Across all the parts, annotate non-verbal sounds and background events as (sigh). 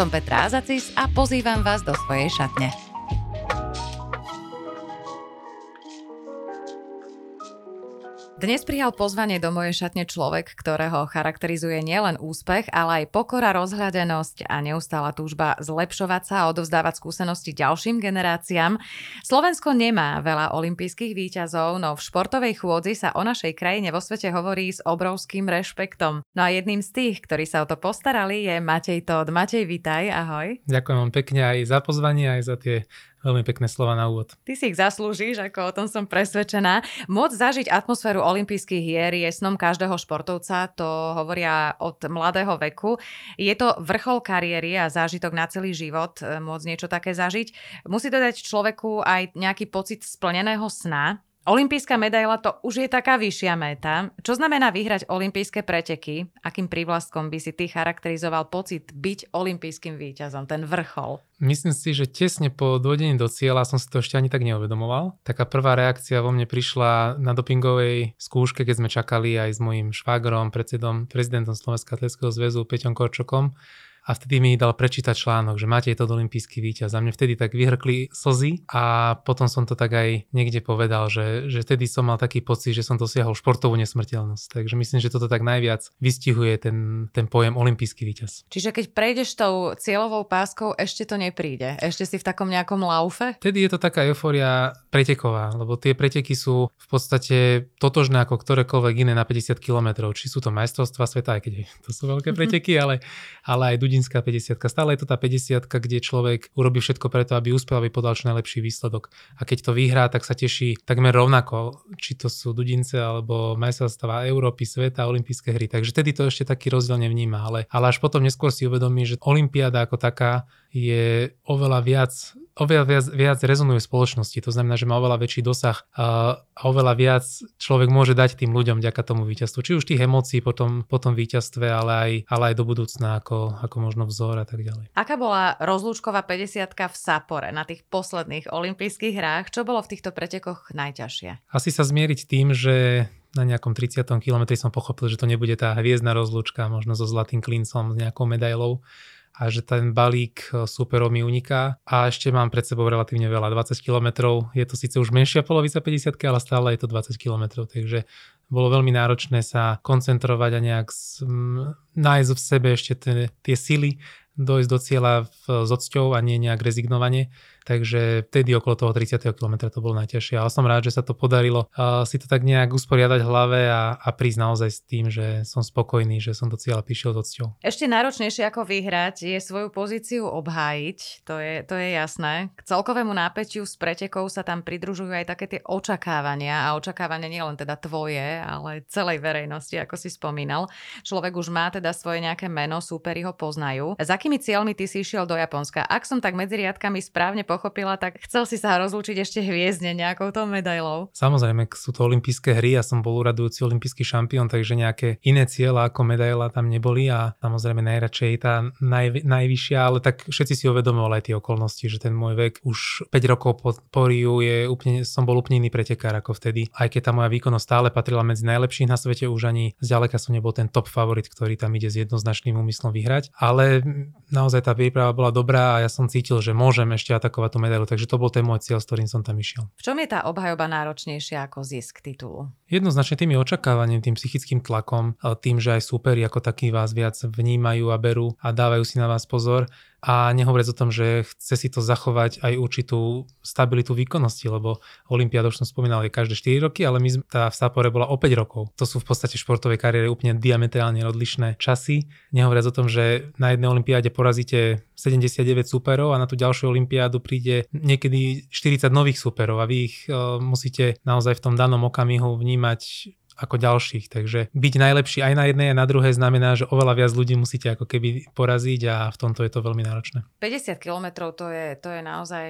Som Petra Azacis a pozývam vás do svojej šatne. Dnes prijal pozvanie do mojej šatne človek, ktorého charakterizuje nielen úspech, ale aj pokora, rozhľadenosť a neustála túžba zlepšovať sa a odovzdávať skúsenosti ďalším generáciám. Slovensko nemá veľa olympijských výťazov, no v športovej chôdzi sa o našej krajine vo svete hovorí s obrovským rešpektom. No a jedným z tých, ktorí sa o to postarali, je Matej Todd. Matej, vitaj, ahoj. Ďakujem vám pekne aj za pozvanie, aj za tie Veľmi pekné slova na úvod. Ty si ich zaslúžiš, ako o tom som presvedčená. Môcť zažiť atmosféru olympijských hier je snom každého športovca, to hovoria od mladého veku. Je to vrchol kariéry a zážitok na celý život, e, môcť niečo také zažiť. Musí to dať človeku aj nejaký pocit splneného sna, Olympijská medaila to už je taká vyššia meta. Čo znamená vyhrať olympijské preteky? Akým prívlastkom by si ty charakterizoval pocit byť olympijským víťazom, ten vrchol? Myslím si, že tesne po dojdení do cieľa som si to ešte ani tak neuvedomoval. Taká prvá reakcia vo mne prišla na dopingovej skúške, keď sme čakali aj s mojím švágrom, predsedom, prezidentom Slovenského atletického zväzu Peťom Korčokom a vtedy mi dal prečítať článok, že máte to olimpijský víťaz. A mne vtedy tak vyhrkli slzy a potom som to tak aj niekde povedal, že, že vtedy som mal taký pocit, že som dosiahol športovú nesmrteľnosť. Takže myslím, že toto tak najviac vystihuje ten, ten pojem olimpijský víťaz. Čiže keď prejdeš tou cieľovou páskou, ešte to nepríde? Ešte si v takom nejakom laufe? Vtedy je to taká euforia preteková, lebo tie preteky sú v podstate totožné ako ktorékoľvek iné na 50 km. Či sú to majstrovstvá sveta, aj keď to sú veľké (laughs) preteky, ale, ale aj Dudinská 50 Stále je to tá 50 kde človek urobí všetko preto, aby uspel, aby podal čo najlepší výsledok. A keď to vyhrá, tak sa teší takmer rovnako, či to sú Dudince alebo majstrovstvá Európy, sveta, olympijské hry. Takže tedy to ešte taký rozdiel nevníma. Ale, ale až potom neskôr si uvedomí, že Olympiáda ako taká je oveľa viac oveľa viac, viac rezonuje v spoločnosti. To znamená, že má oveľa väčší dosah a, oveľa viac človek môže dať tým ľuďom vďaka tomu víťazstvu. Či už tých emócií po tom, po tom víťazstve, ale aj, ale aj do budúcna ako, ako možno vzor a tak ďalej. Aká bola rozlúčková 50 v Sapore na tých posledných olympijských hrách? Čo bolo v týchto pretekoch najťažšie? Asi sa zmieriť tým, že na nejakom 30. kilometri som pochopil, že to nebude tá hviezdna rozlúčka, možno so zlatým klincom, s nejakou medailou, a že ten balík e, superov mi uniká a ešte mám pred sebou relatívne veľa, 20 km. Je to síce už menšia polovica 50 ale stále je to 20 km, takže bolo veľmi náročné sa koncentrovať a nejak nájsť v sebe ešte tie, tie sily, dojsť do cieľa v, s odsťou a nie nejak rezignovanie. Takže vtedy okolo toho 30. km to bolo najťažšie. Ale som rád, že sa to podarilo uh, si to tak nejak usporiadať v hlave a, a prísť naozaj s tým, že som spokojný, že som do cieľa prišiel s odsťou. Ešte náročnejšie ako vyhrať je svoju pozíciu obhájiť, to je, to je jasné. K celkovému nápeťu s pretekov sa tam pridružujú aj také tie očakávania a očakávania nielen teda tvoje, ale celej verejnosti, ako si spomínal. Človek už má teda svoje nejaké meno, súperi ho poznajú. S akými cieľmi ty si išiel do Japonska? Ak som tak medzi riadkami správne pochopila, tak chcel si sa rozlúčiť ešte hviezdne nejakou tou medailou. Samozrejme, sú to olympijské hry, ja som bol uradujúci olympijský šampión, takže nejaké iné cieľa ako medaila tam neboli a samozrejme najradšej tá naj, najvyššia, ale tak všetci si uvedomovali aj tie okolnosti, že ten môj vek už 5 rokov po, po Riu je úplne, som bol úplne iný pretekár ako vtedy. Aj keď tá moja výkonnosť stále patrila medzi najlepších na svete, už ani zďaleka som nebol ten top favorit, ktorý tam ide s jednoznačným úmyslom vyhrať. Ale naozaj tá príprava bola dobrá a ja som cítil, že môžem ešte atakovať zopakovať tú medailu. Takže to bol ten môj cieľ, s ktorým som tam išiel. V čom je tá obhajoba náročnejšia ako zisk titulu? Jednoznačne tými očakávaním, tým psychickým tlakom, tým, že aj súperi ako takí vás viac vnímajú a berú a dávajú si na vás pozor a nehovoriac o tom, že chce si to zachovať aj určitú stabilitu výkonnosti, lebo Olympiáda, už som spomínal, je každé 4 roky, ale my tá v Sapore bola o 5 rokov. To sú v podstate športovej kariére úplne diametrálne odlišné časy. Nehovoriac o tom, že na jednej Olympiáde porazíte 79 súperov a na tú ďalšiu Olympiádu príde niekedy 40 nových súperov a vy ich uh, musíte naozaj v tom danom okamihu vnímať ako ďalších. Takže byť najlepší aj na jednej a na druhej znamená, že oveľa viac ľudí musíte ako keby poraziť a v tomto je to veľmi náročné. 50 kilometrov to je, to je naozaj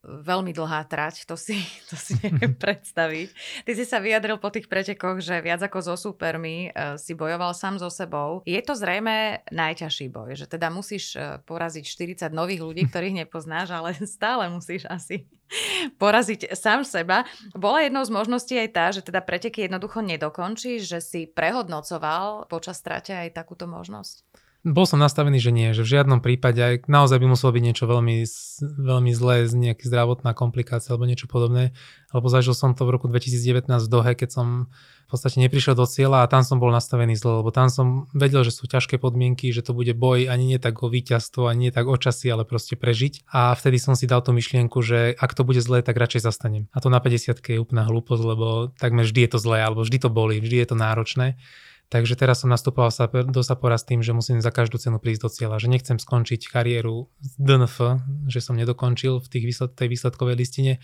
veľmi dlhá trať, to si, (laughs) to si neviem (laughs) predstaviť. Ty si sa vyjadril po tých pretekoch, že viac ako so supermi uh, si bojoval sám so sebou. Je to zrejme najťažší boj, že teda musíš uh, poraziť 40 nových ľudí, ktorých nepoznáš, ale (laughs) stále musíš asi (laughs) poraziť sám seba. Bola jednou z možností aj tá, že teda preteky jednoducho nedokončíš, že si prehodnocoval počas strate aj takúto možnosť? Bol som nastavený, že nie, že v žiadnom prípade aj naozaj by muselo byť niečo veľmi, veľmi zlé, nejaká zdravotná komplikácia alebo niečo podobné, lebo zažil som to v roku 2019 v Dohe, keď som v podstate neprišiel do cieľa a tam som bol nastavený zle, lebo tam som vedel, že sú ťažké podmienky, že to bude boj ani nie tak o víťazstvo, ani nie tak o časy, ale proste prežiť. A vtedy som si dal tú myšlienku, že ak to bude zlé, tak radšej zastanem. A to na 50 je úplná hlúposť, lebo takmer vždy je to zlé, alebo vždy to boli, vždy je to náročné. Takže teraz som nastupoval sa, do Sapora s tým, že musím za každú cenu prísť do cieľa, že nechcem skončiť kariéru z DNF, že som nedokončil v tých výsled, tej výsledkovej listine,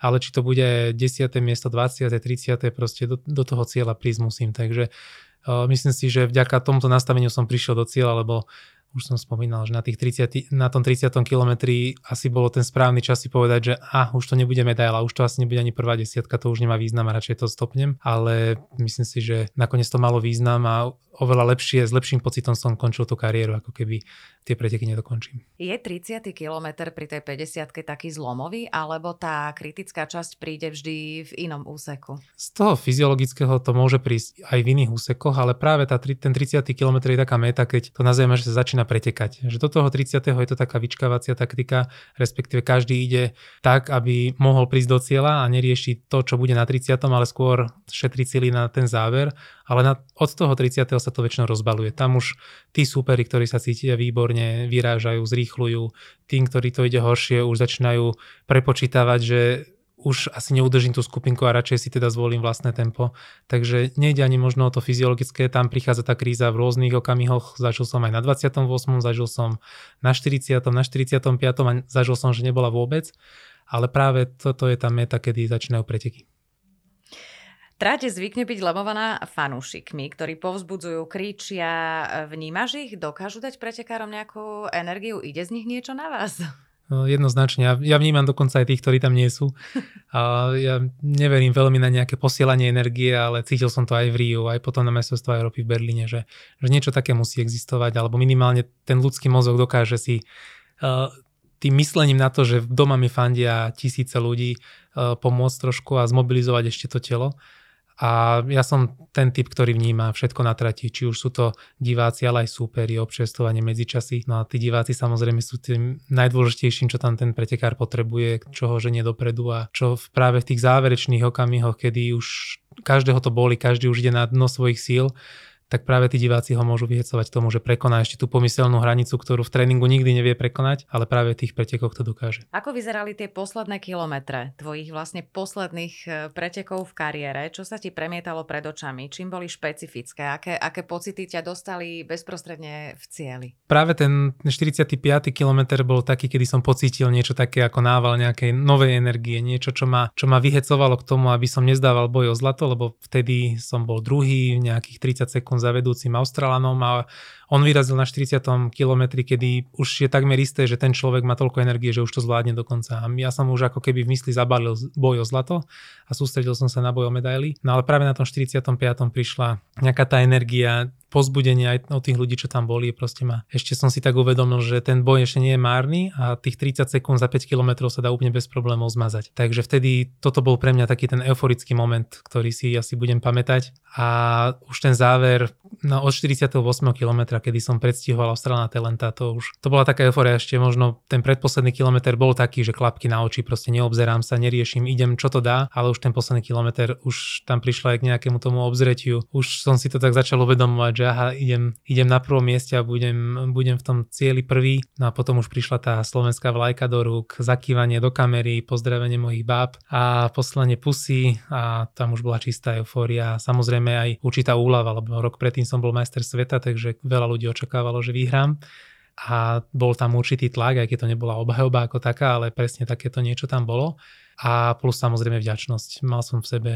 ale či to bude 10. miesto, 20. 30. proste do, do toho cieľa prísť musím. Takže uh, myslím si, že vďaka tomuto nastaveniu som prišiel do cieľa, lebo už som spomínal, že na, tých 30, na tom 30. kilometri asi bolo ten správny čas si povedať, že a už to nebude medaila, už to asi nebude ani prvá desiatka, to už nemá význam a radšej to stopnem, ale myslím si, že nakoniec to malo význam a oveľa lepšie, s lepším pocitom som končil tú kariéru, ako keby tie preteky nedokončím. Je 30. kilometr pri tej 50 taký zlomový, alebo tá kritická časť príde vždy v inom úseku? Z toho fyziologického to môže prísť aj v iných úsekoch, ale práve tá, ten 30. kilometr je taká meta, keď to nazrieme, že sa začína pretekať. Že do toho 30. je to taká vyčkávacia taktika, respektíve každý ide tak, aby mohol prísť do cieľa a nerieši to, čo bude na 30., ale skôr šetri cíli na ten záver ale na, od toho 30. sa to väčšinou rozbaluje. Tam už tí súperi, ktorí sa cítia výborne, vyrážajú, zrýchľujú. Tým, ktorí to ide horšie, už začínajú prepočítavať, že už asi neudržím tú skupinku a radšej si teda zvolím vlastné tempo. Takže nejde ani možno o to fyziologické, tam prichádza tá kríza v rôznych okamihoch. Zažil som aj na 28., zažil som na 40., na 45. a zažil som, že nebola vôbec. Ale práve toto je tá meta, kedy začínajú preteky. Tráte zvykne byť lemovaná fanúšikmi, ktorí povzbudzujú, kričia. Vnímaš ich? Dokážu dať pretekárom nejakú energiu? Ide z nich niečo na vás? No, jednoznačne. Ja, ja vnímam dokonca aj tých, ktorí tam nie sú. (laughs) A ja neverím veľmi na nejaké posielanie energie, ale cítil som to aj v Riu, aj potom na mestrovstvo Európy v Berlíne, že, že niečo také musí existovať, alebo minimálne ten ľudský mozog dokáže si uh, tým myslením na to, že doma mi fandia tisíce ľudí, uh, pomôcť trošku a zmobilizovať ešte to telo. A ja som ten typ, ktorý vníma všetko na trati, či už sú to diváci, ale aj súperi, občerstovanie medzičasy. No a tí diváci samozrejme sú tým najdôležitejším, čo tam ten pretekár potrebuje, čo ho ženie dopredu a čo práve v tých záverečných okamihoch, kedy už každého to boli, každý už ide na dno svojich síl, tak práve tí diváci ho môžu vyhecovať tomu, že prekoná ešte tú pomyselnú hranicu, ktorú v tréningu nikdy nevie prekonať, ale práve v tých pretekoch to dokáže. Ako vyzerali tie posledné kilometre tvojich vlastne posledných e, pretekov v kariére? Čo sa ti premietalo pred očami? Čím boli špecifické? Aké, aké pocity ťa dostali bezprostredne v cieli? Práve ten 45. kilometr bol taký, kedy som pocítil niečo také ako nával nejakej novej energie, niečo, čo ma, čo ma vyhecovalo k tomu, aby som nezdával boj o zlato, lebo vtedy som bol druhý, nejakých 30 sekúnd za vedúcim Australanom a on vyrazil na 40. kilometri, kedy už je takmer isté, že ten človek má toľko energie, že už to zvládne dokonca. A ja som už ako keby v mysli zabalil boj o zlato a sústredil som sa na boj o medaily. No ale práve na tom 45. prišla nejaká tá energia, pozbudenie aj od tých ľudí, čo tam boli. Proste ma, ešte som si tak uvedomil, že ten boj ešte nie je márny a tých 30 sekúnd za 5 km sa dá úplne bez problémov zmazať. Takže vtedy toto bol pre mňa taký ten euforický moment, ktorý si asi budem pamätať. A už ten záver no, od 48 km kilometra, kedy som predstihoval Austrálna Talenta, to už, to bola taká euforia, ešte možno ten predposledný kilometr bol taký, že klapky na oči, proste neobzerám sa, neriešim, idem čo to dá, ale už ten posledný kilometr už tam prišla aj k nejakému tomu obzretiu. Už som si to tak začal uvedomovať, že aha, idem, idem na prvom mieste a budem, budem v tom cieli prvý. No a potom už prišla tá slovenská vlajka do rúk, zakývanie do kamery, pozdravenie mojich báb a poslanie pusy a tam už bola čistá eufória. Samozrejme aj určitá úlava, lebo rok predtým som bol majster sveta, takže veľa veľa ľudí očakávalo, že vyhrám a bol tam určitý tlak, aj keď to nebola obhajoba ako taká, ale presne takéto niečo tam bolo. A plus samozrejme vďačnosť. Mal som v sebe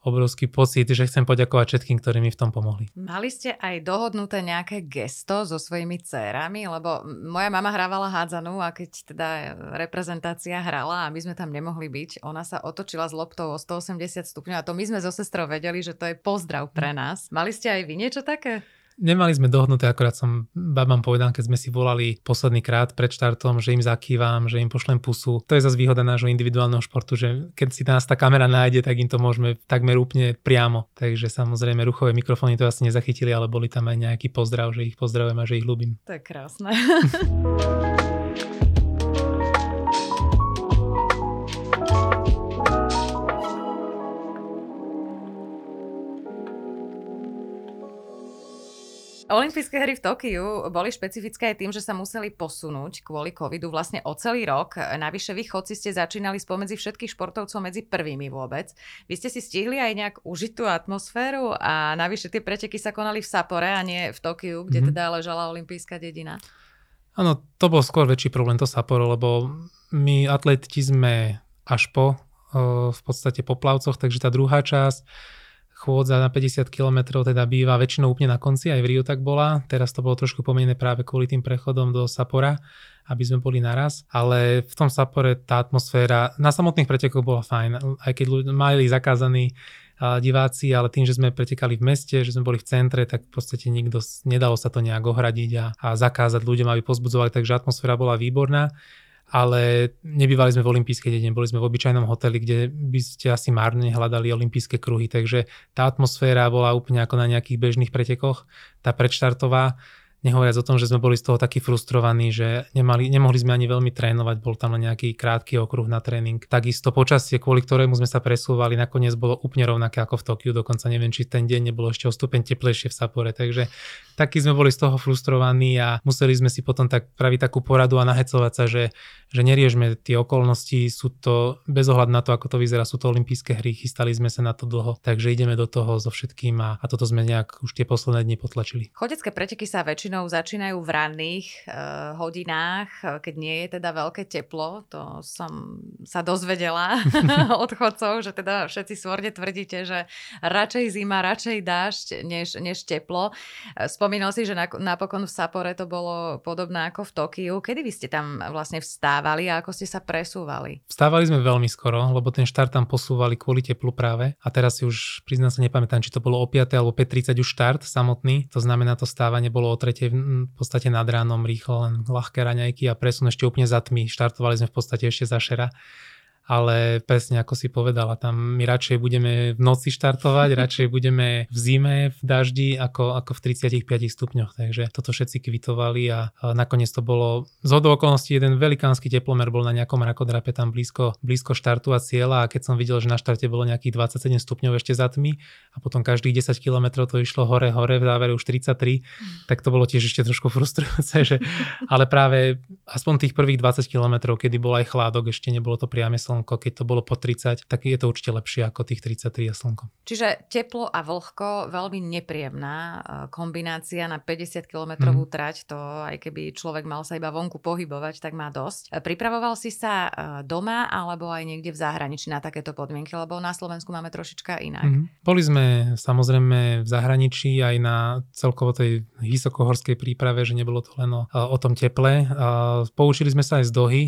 obrovský pocit, že chcem poďakovať všetkým, ktorí mi v tom pomohli. Mali ste aj dohodnuté nejaké gesto so svojimi dcérami, lebo moja mama hrávala hádzanú a keď teda reprezentácia hrala a my sme tam nemohli byť, ona sa otočila s loptou o 180 stupňov a to my sme so sestrou vedeli, že to je pozdrav pre nás. Mali ste aj vy niečo také? Nemali sme dohnuté, akorát som babám povedal, keď sme si volali posledný krát pred štartom, že im zakývam, že im pošlem pusu. To je zase výhoda nášho individuálneho športu, že keď si nás tá kamera nájde, tak im to môžeme takmer úplne priamo. Takže samozrejme ruchové mikrofóny to asi nezachytili, ale boli tam aj nejaký pozdrav, že ich pozdravujem a že ich ľúbim. To je krásne. (laughs) Olympijské hry v Tokiu boli špecifické aj tým, že sa museli posunúť kvôli covidu vlastne o celý rok. Navyše vy chodci ste začínali spomedzi všetkých športovcov medzi prvými vôbec. Vy ste si stihli aj nejak užiť tú atmosféru a navyše tie preteky sa konali v Sapore a nie v Tokiu, kde mm-hmm. teda ležala olympijská dedina. Áno, to bol skôr väčší problém to Sapporo, lebo my atleti sme až po v podstate po plavcoch, takže tá druhá časť chôdza na 50 km teda býva väčšinou úplne na konci, aj v Rio tak bola. Teraz to bolo trošku pomenené práve kvôli tým prechodom do Sapora, aby sme boli naraz. Ale v tom Sapore tá atmosféra na samotných pretekoch bola fajn, aj keď ľudia mali zakázaný diváci, ale tým, že sme pretekali v meste, že sme boli v centre, tak v podstate nikto, nedalo sa to nejak ohradiť a, a zakázať ľuďom, aby pozbudzovali, takže atmosféra bola výborná ale nebývali sme v olympijskej dedine, boli sme v obyčajnom hoteli, kde by ste asi márne hľadali olympijské kruhy, takže tá atmosféra bola úplne ako na nejakých bežných pretekoch, tá predštartová. Nehovoriac o tom, že sme boli z toho takí frustrovaní, že nemali, nemohli sme ani veľmi trénovať, bol tam len nejaký krátky okruh na tréning. Takisto počasie, kvôli ktorému sme sa presúvali, nakoniec bolo úplne rovnaké ako v Tokiu, dokonca neviem, či ten deň nebolo ešte o stupeň teplejšie v Sapore, takže takí sme boli z toho frustrovaní a museli sme si potom tak praviť takú poradu a nahecovať sa, že, že neriežme tie okolnosti, sú to bez ohľadu na to, ako to vyzerá, sú to olympijské hry, chystali sme sa na to dlho, takže ideme do toho so všetkým a, a toto sme nejak už tie posledné dni potlačili. Chodecké preteky sa väčšinou začínajú v ranných uh, hodinách, eh, keď nie je teda veľké teplo. To som sa dozvedela (laughs) od chodcov, že teda všetci svorne tvrdíte, že radšej zima, radšej dážď, než, než teplo. Eh, spomínal si, že napokon v Sapore to bolo podobné ako v Tokiu. Kedy vy ste tam vlastne vstávali a ako ste sa presúvali? Vstávali sme veľmi skoro, lebo ten štart tam posúvali kvôli teplu práve. A teraz si už priznám sa nepamätám, či to bolo o 5 alebo 5.30 už štart samotný. To znamená, to stávanie bolo o 3 ešte v podstate nad ránom rýchlo, len ľahké raňajky a presun ešte úplne za tmy. Štartovali sme v podstate ešte za šera ale presne ako si povedala, tam my radšej budeme v noci štartovať, (laughs) radšej budeme v zime, v daždi, ako, ako v 35 stupňoch, takže toto všetci kvitovali a, a nakoniec to bolo z okolností jeden velikánsky teplomer bol na nejakom rakodrape tam blízko, blízko štartu a cieľa a keď som videl, že na štarte bolo nejakých 27 stupňov ešte za tmy a potom každých 10 km to išlo hore, hore, v závere už 33, tak to bolo tiež ešte trošku frustrujúce, že, ale práve aspoň tých prvých 20 km, kedy bol aj chládok, ešte nebolo to priame slnko, slnko, keď to bolo po 30, tak je to určite lepšie ako tých 33 a slnko. Čiže teplo a vlhko, veľmi nepríjemná e, kombinácia na 50 km mm. trať, to aj keby človek mal sa iba vonku pohybovať, tak má dosť. E, pripravoval si sa e, doma alebo aj niekde v zahraničí na takéto podmienky, lebo na Slovensku máme trošička inak. Mm. Boli sme samozrejme v zahraničí aj na celkovo tej vysokohorskej príprave, že nebolo to len o, o tom teple. Poučili sme sa aj z dohy,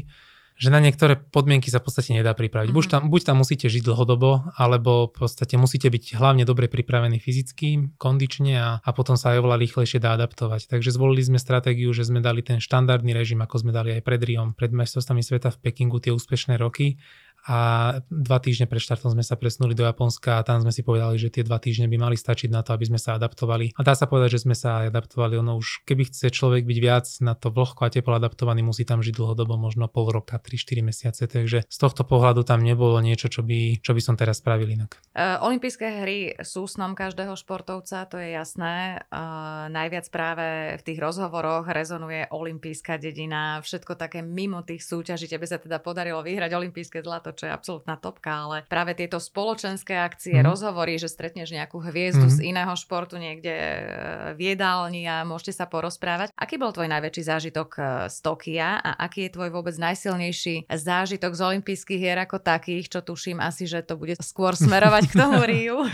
že na niektoré podmienky sa v podstate nedá pripraviť. Mm-hmm. Buď, tam, buď tam musíte žiť dlhodobo, alebo v podstate musíte byť hlavne dobre pripravení fyzicky, kondične a, a potom sa aj oveľa rýchlejšie dá adaptovať. Takže zvolili sme stratégiu, že sme dali ten štandardný režim, ako sme dali aj pred Riom, pred majstrovstvami sveta v Pekingu, tie úspešné roky a dva týždne pred štartom sme sa presnuli do Japonska a tam sme si povedali, že tie dva týždne by mali stačiť na to, aby sme sa adaptovali. A dá sa povedať, že sme sa adaptovali. Ono už, keby chce človek byť viac na to vlhko a teplo adaptovaný, musí tam žiť dlhodobo, možno pol roka, 3-4 mesiace. Takže z tohto pohľadu tam nebolo niečo, čo by, čo by som teraz spravil inak. Uh, Olympijské hry sú snom každého športovca, to je jasné. Uh, najviac práve v tých rozhovoroch rezonuje olympijská dedina, všetko také mimo tých súťaží. Tebe sa teda podarilo vyhrať olympijské zlato čo je absolútna topka, ale práve tieto spoločenské akcie, mm. rozhovory, že stretneš nejakú hviezdu mm. z iného športu niekde e, v jedálni a môžete sa porozprávať. Aký bol tvoj najväčší zážitok e, z Tokia a aký je tvoj vôbec najsilnejší zážitok z olympijských hier ako takých, čo tuším asi, že to bude skôr smerovať k tomu (laughs) Riu?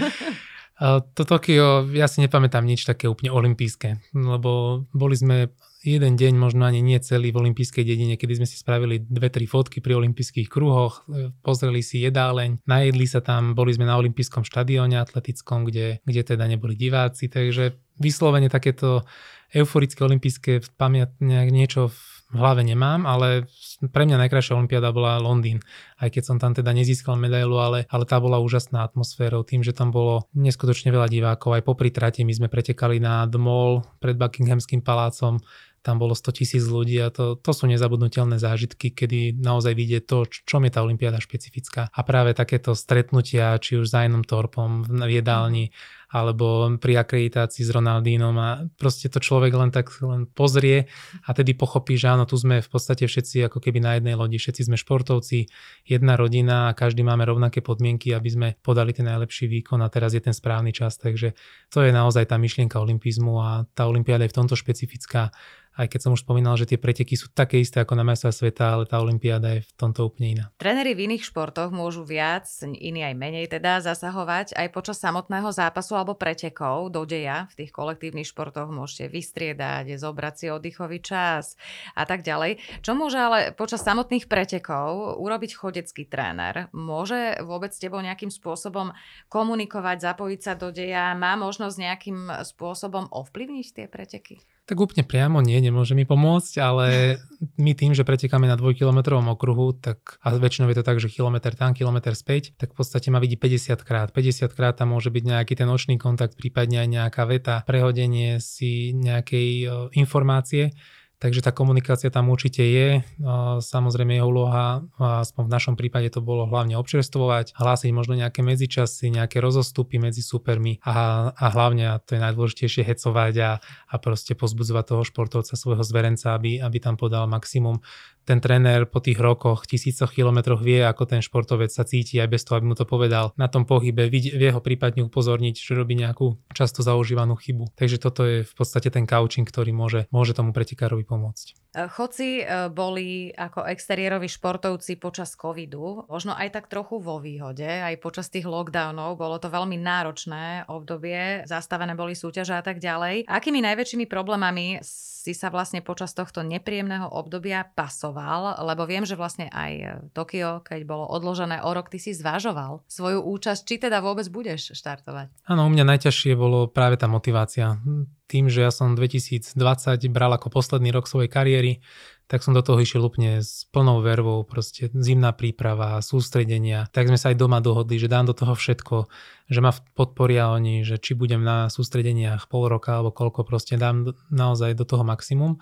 To Tokio, ja si nepamätám nič také úplne olimpijské, lebo boli sme jeden deň, možno ani nie celý v olympijskej dedine, kedy sme si spravili dve, tri fotky pri olympijských kruhoch, e, pozreli si jedáleň, najedli sa tam, boli sme na olympijskom štadióne atletickom, kde, kde teda neboli diváci, takže vyslovene takéto euforické olympijské pamiatne niečo v v hlave nemám, ale pre mňa najkrajšia olimpiáda bola Londýn. Aj keď som tam teda nezískal medailu, ale, ale tá bola úžasná atmosférou, tým, že tam bolo neskutočne veľa divákov. Aj popri trati my sme pretekali na Mall pred Buckinghamským palácom, tam bolo 100 tisíc ľudí a to, to sú nezabudnutelné zážitky, kedy naozaj vidie to, čom je tá olimpiáda špecifická. A práve takéto stretnutia, či už s Ajnom Torpom v jedálni, alebo pri akreditácii s Ronaldínom a proste to človek len tak len pozrie a tedy pochopí, že áno, tu sme v podstate všetci ako keby na jednej lodi, všetci sme športovci, jedna rodina a každý máme rovnaké podmienky, aby sme podali ten najlepší výkon a teraz je ten správny čas, takže to je naozaj tá myšlienka olympizmu a tá olimpiáda je v tomto špecifická aj keď som už spomínal, že tie preteky sú také isté ako na majstra sveta, ale tá olympiáda je v tomto úplne iná. Tréneri v iných športoch môžu viac, iní aj menej teda, zasahovať aj počas samotného zápasu alebo pretekov do deja. V tých kolektívnych športoch môžete vystriedať, zobrať si oddychový čas a tak ďalej. Čo môže ale počas samotných pretekov urobiť chodecký tréner? Môže vôbec s tebou nejakým spôsobom komunikovať, zapojiť sa do deja? Má možnosť nejakým spôsobom ovplyvniť tie preteky? Tak úplne priamo nie, nemôže mi pomôcť, ale my tým, že pretekáme na dvojkilometrovom okruhu, tak a väčšinou je to tak, že kilometr tam, kilometr späť, tak v podstate ma vidí 50 krát. 50 krát tam môže byť nejaký ten očný kontakt, prípadne aj nejaká veta, prehodenie si nejakej informácie Takže tá komunikácia tam určite je. Samozrejme jeho úloha, aspoň v našom prípade to bolo hlavne občerstvovať, hlásiť možno nejaké medzičasy, nejaké rozostupy medzi supermi a, a hlavne, a to je najdôležitejšie, hecovať a, a proste pozbudzovať toho športovca, svojho zverenca, aby, aby tam podal maximum ten tréner po tých rokoch, tisícoch kilometroch vie, ako ten športovec sa cíti aj bez toho, aby mu to povedal. Na tom pohybe vie ho prípadne upozorniť, že robí nejakú často zaužívanú chybu. Takže toto je v podstate ten coaching, ktorý môže, môže tomu pretekárovi pomôcť. E, chodci e, boli ako exteriéroví športovci počas covidu, možno aj tak trochu vo výhode, aj počas tých lockdownov, bolo to veľmi náročné obdobie, zastavené boli súťaže a tak ďalej. Akými najväčšími problémami si sa vlastne počas tohto nepríjemného obdobia pasoval? lebo viem, že vlastne aj e, Tokio, keď bolo odložené o rok, ty si zvažoval svoju účasť, či teda vôbec budeš štartovať. Áno, u mňa najťažšie bolo práve tá motivácia. Tým, že ja som 2020 bral ako posledný rok svojej kariéry, tak som do toho išiel úplne s plnou vervou, proste zimná príprava, sústredenia. Tak sme sa aj doma dohodli, že dám do toho všetko, že ma podporia oni, že či budem na sústredeniach pol roka alebo koľko, proste dám naozaj do toho maximum.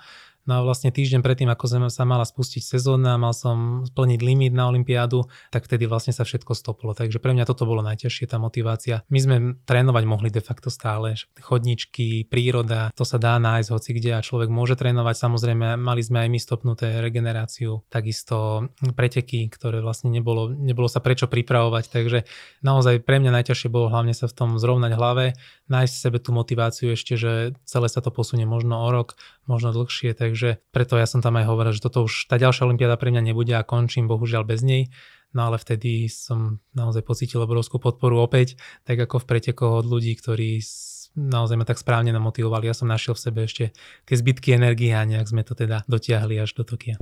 No a vlastne týždeň predtým, ako sa mala spustiť sezóna, mal som splniť limit na Olympiádu, tak vtedy vlastne sa všetko stoplo. Takže pre mňa toto bolo najťažšie, tá motivácia. My sme trénovať mohli de facto stále. Chodničky, príroda, to sa dá nájsť hoci kde a človek môže trénovať. Samozrejme, mali sme aj my stopnuté regeneráciu, takisto preteky, ktoré vlastne nebolo, nebolo sa prečo pripravovať. Takže naozaj pre mňa najťažšie bolo hlavne sa v tom zrovnať hlave, nájsť v sebe tú motiváciu ešte, že celé sa to posunie možno o rok, možno dlhšie. Takže preto ja som tam aj hovoril, že toto už tá ďalšia olimpiáda pre mňa nebude a končím bohužiaľ bez nej. No ale vtedy som naozaj pocítil obrovskú podporu opäť, tak ako v pretekoch od ľudí, ktorí naozaj ma tak správne namotivovali. Ja som našiel v sebe ešte tie zbytky energie a nejak sme to teda dotiahli až do Tokia.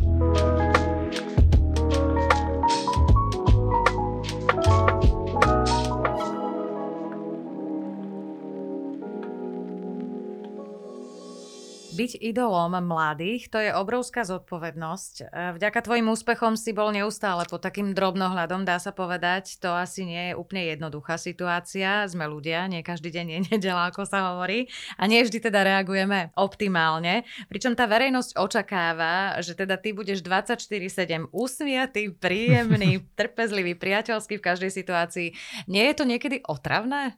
Byť idolom mladých, to je obrovská zodpovednosť. E, vďaka tvojim úspechom si bol neustále pod takým drobnohľadom, dá sa povedať. To asi nie je úplne jednoduchá situácia. Sme ľudia, nie každý deň je (laughs) nedela, ako sa hovorí. A nie vždy teda reagujeme optimálne. Pričom tá verejnosť očakáva, že teda ty budeš 24-7 usmiatý, príjemný, (laughs) trpezlivý, priateľský v každej situácii. Nie je to niekedy otravné?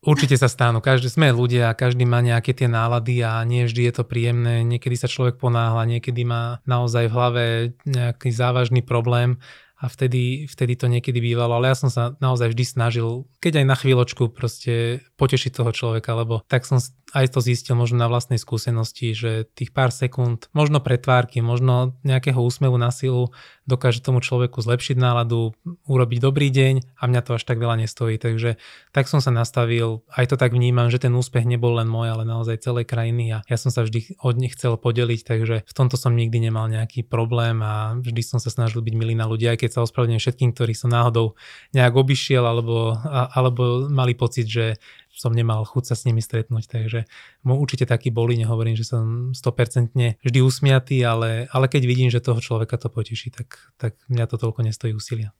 Určite sa stanú. Každý sme ľudia, každý má nejaké tie nálady a nie vždy je to príjemné. Niekedy sa človek ponáhla, niekedy má naozaj v hlave nejaký závažný problém a vtedy, vtedy to niekedy bývalo, ale ja som sa naozaj vždy snažil, keď aj na chvíľočku proste potešiť toho človeka, lebo tak som aj to zistil možno na vlastnej skúsenosti, že tých pár sekúnd, možno pretvárky, možno nejakého úsmevu na silu dokáže tomu človeku zlepšiť náladu, urobiť dobrý deň a mňa to až tak veľa nestojí. Takže tak som sa nastavil, aj to tak vnímam, že ten úspech nebol len môj, ale naozaj celej krajiny a ja som sa vždy od nich chcel podeliť, takže v tomto som nikdy nemal nejaký problém a vždy som sa snažil byť milý na ľudí, aj keď sa ospravedlňujem všetkým, ktorí som náhodou nejak obišiel alebo, alebo mali pocit, že som nemal chuť sa s nimi stretnúť, takže určite taký boli, nehovorím, že som 100% vždy usmiatý, ale, ale keď vidím, že toho človeka to poteší, tak, tak mňa to toľko nestojí úsilia.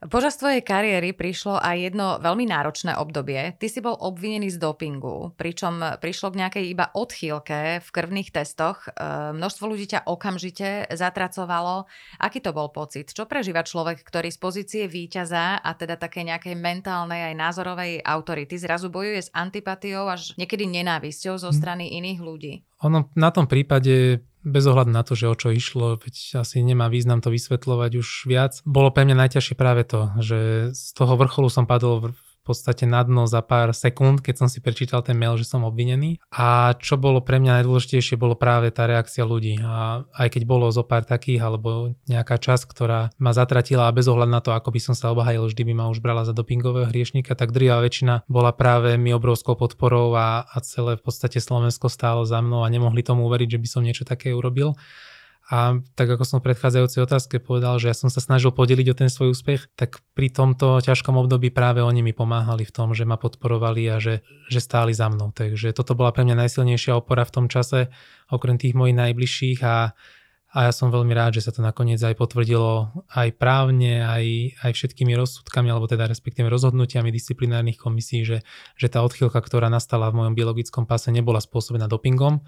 Počas tvojej kariéry prišlo aj jedno veľmi náročné obdobie. Ty si bol obvinený z dopingu, pričom prišlo k nejakej iba odchýlke v krvných testoch. E, množstvo ľudí ťa okamžite zatracovalo. Aký to bol pocit? Čo prežíva človek, ktorý z pozície víťaza a teda také nejakej mentálnej aj názorovej autority zrazu bojuje s antipatiou až niekedy nenávisťou zo hm. strany iných ľudí? Ono na tom prípade bez ohľadu na to, že o čo išlo, veď asi nemá význam to vysvetľovať už viac. Bolo pre mňa najťažšie práve to, že z toho vrcholu som padol podstate na dno za pár sekúnd, keď som si prečítal ten mail, že som obvinený. A čo bolo pre mňa najdôležitejšie, bolo práve tá reakcia ľudí. A aj keď bolo zo pár takých, alebo nejaká časť, ktorá ma zatratila a bez ohľadu na to, ako by som sa obhajil, vždy by ma už brala za dopingového hriešnika, tak drvá väčšina bola práve mi obrovskou podporou a, a celé v podstate Slovensko stálo za mnou a nemohli tomu uveriť, že by som niečo také urobil. A tak ako som v predchádzajúcej otázke povedal, že ja som sa snažil podeliť o ten svoj úspech, tak pri tomto ťažkom období práve oni mi pomáhali v tom, že ma podporovali a že, že stáli za mnou. Takže toto bola pre mňa najsilnejšia opora v tom čase, okrem tých mojich najbližších a, a ja som veľmi rád, že sa to nakoniec aj potvrdilo aj právne, aj, aj všetkými rozsudkami, alebo teda respektíve rozhodnutiami disciplinárnych komisí, že, že tá odchýlka, ktorá nastala v mojom biologickom pase, nebola spôsobená dopingom,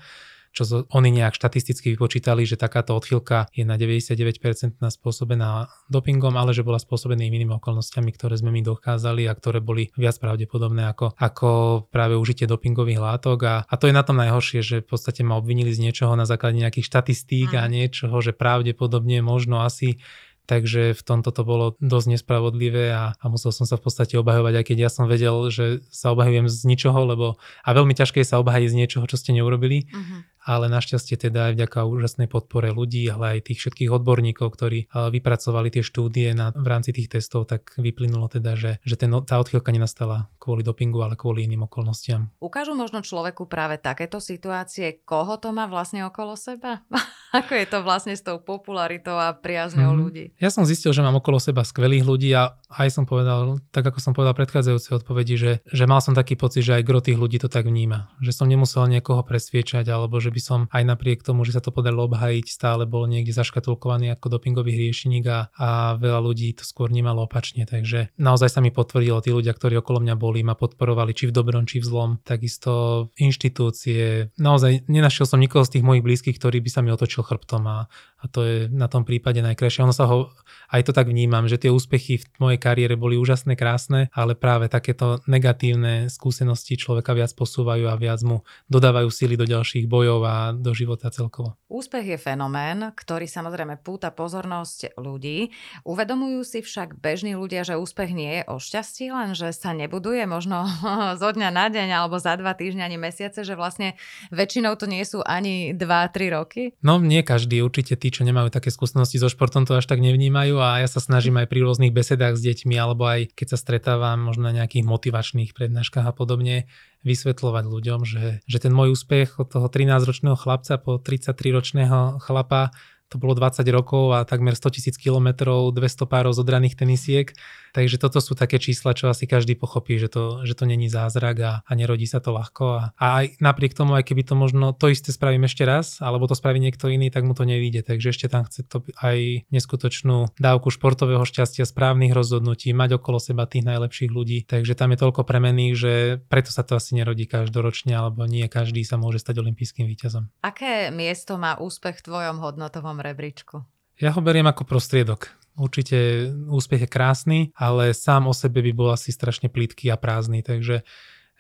čo oni nejak štatisticky vypočítali, že takáto odchylka je na 99% spôsobená dopingom, ale že bola spôsobená inými okolnostiami, ktoré sme my dokázali a ktoré boli viac pravdepodobné ako, ako práve užitie dopingových látok. A, a to je na tom najhoršie, že v podstate ma obvinili z niečoho na základe nejakých štatistík a niečoho, že pravdepodobne možno asi takže v tomto to bolo dosť nespravodlivé a, a musel som sa v podstate obhajovať, aj keď ja som vedel, že sa obhajujem z ničoho, lebo a veľmi ťažké je sa obhajiť z niečoho, čo ste neurobili. Uh-huh ale našťastie teda aj vďaka úžasnej podpore ľudí, ale aj tých všetkých odborníkov, ktorí vypracovali tie štúdie na, v rámci tých testov, tak vyplynulo teda, že, že ten, tá odchýlka nenastala kvôli dopingu, ale kvôli iným okolnostiam. Ukážu možno človeku práve takéto situácie, koho to má vlastne okolo seba? (laughs) Ako je to vlastne s tou popularitou a priazňou mm. ľudí? Ja som zistil, že mám okolo seba skvelých ľudí a aj som povedal, tak ako som povedal predchádzajúcej odpovedi, že, že mal som taký pocit, že aj gro tých ľudí to tak vníma. Že som nemusel niekoho presviečať alebo že by som aj napriek tomu, že sa to podarilo obhajiť, stále bol niekde zaškatulkovaný ako dopingový hriešník a, a veľa ľudí to skôr nemalo opačne. Takže naozaj sa mi potvrdilo, tí ľudia, ktorí okolo mňa boli, ma podporovali či v dobrom, či v zlom. Takisto inštitúcie. Naozaj nenašiel som nikoho z tých mojich blízkych, ktorý by sa mi otočil chrbtom a, a to je na tom prípade najkrajšie. Ono sa ho, aj to tak vnímam, že tie úspechy v mojej kariére boli úžasné, krásne, ale práve takéto negatívne skúsenosti človeka viac posúvajú a viac mu dodávajú síly do ďalších bojov a do života celkovo. Úspech je fenomén, ktorý samozrejme púta pozornosť ľudí. Uvedomujú si však bežní ľudia, že úspech nie je o šťastí, len že sa nebuduje možno (laughs) zo dňa na deň alebo za dva týždňa ani mesiace, že vlastne väčšinou to nie sú ani 2-3 roky? No nie každý, určite tí, čo nemajú také skúsenosti so športom, to až tak nevnímajú a ja sa snažím aj pri rôznych besedách s deťmi alebo aj keď sa stretávam možno na nejakých motivačných prednáškach a podobne, vysvetľovať ľuďom, že, že ten môj úspech od toho 13-ročného chlapca po 33-ročného chlapa to bolo 20 rokov a takmer 100 tisíc kilometrov, 200 párov zodraných tenisiek. Takže toto sú také čísla, čo asi každý pochopí, že to, že to není zázrak a, a nerodí sa to ľahko. A, a aj napriek tomu, aj keby to možno to isté spravím ešte raz, alebo to spraví niekto iný, tak mu to nevíde. Takže ešte tam chce to aj neskutočnú dávku športového šťastia, správnych rozhodnutí, mať okolo seba tých najlepších ľudí. Takže tam je toľko premených, že preto sa to asi nerodí každoročne, alebo nie každý sa môže stať olympijským víťazom. Aké miesto má úspech v tvojom hodnotovom rebríčku? Ja ho beriem ako prostriedok. Určite úspech je krásny, ale sám o sebe by bol asi strašne plítký a prázdny, takže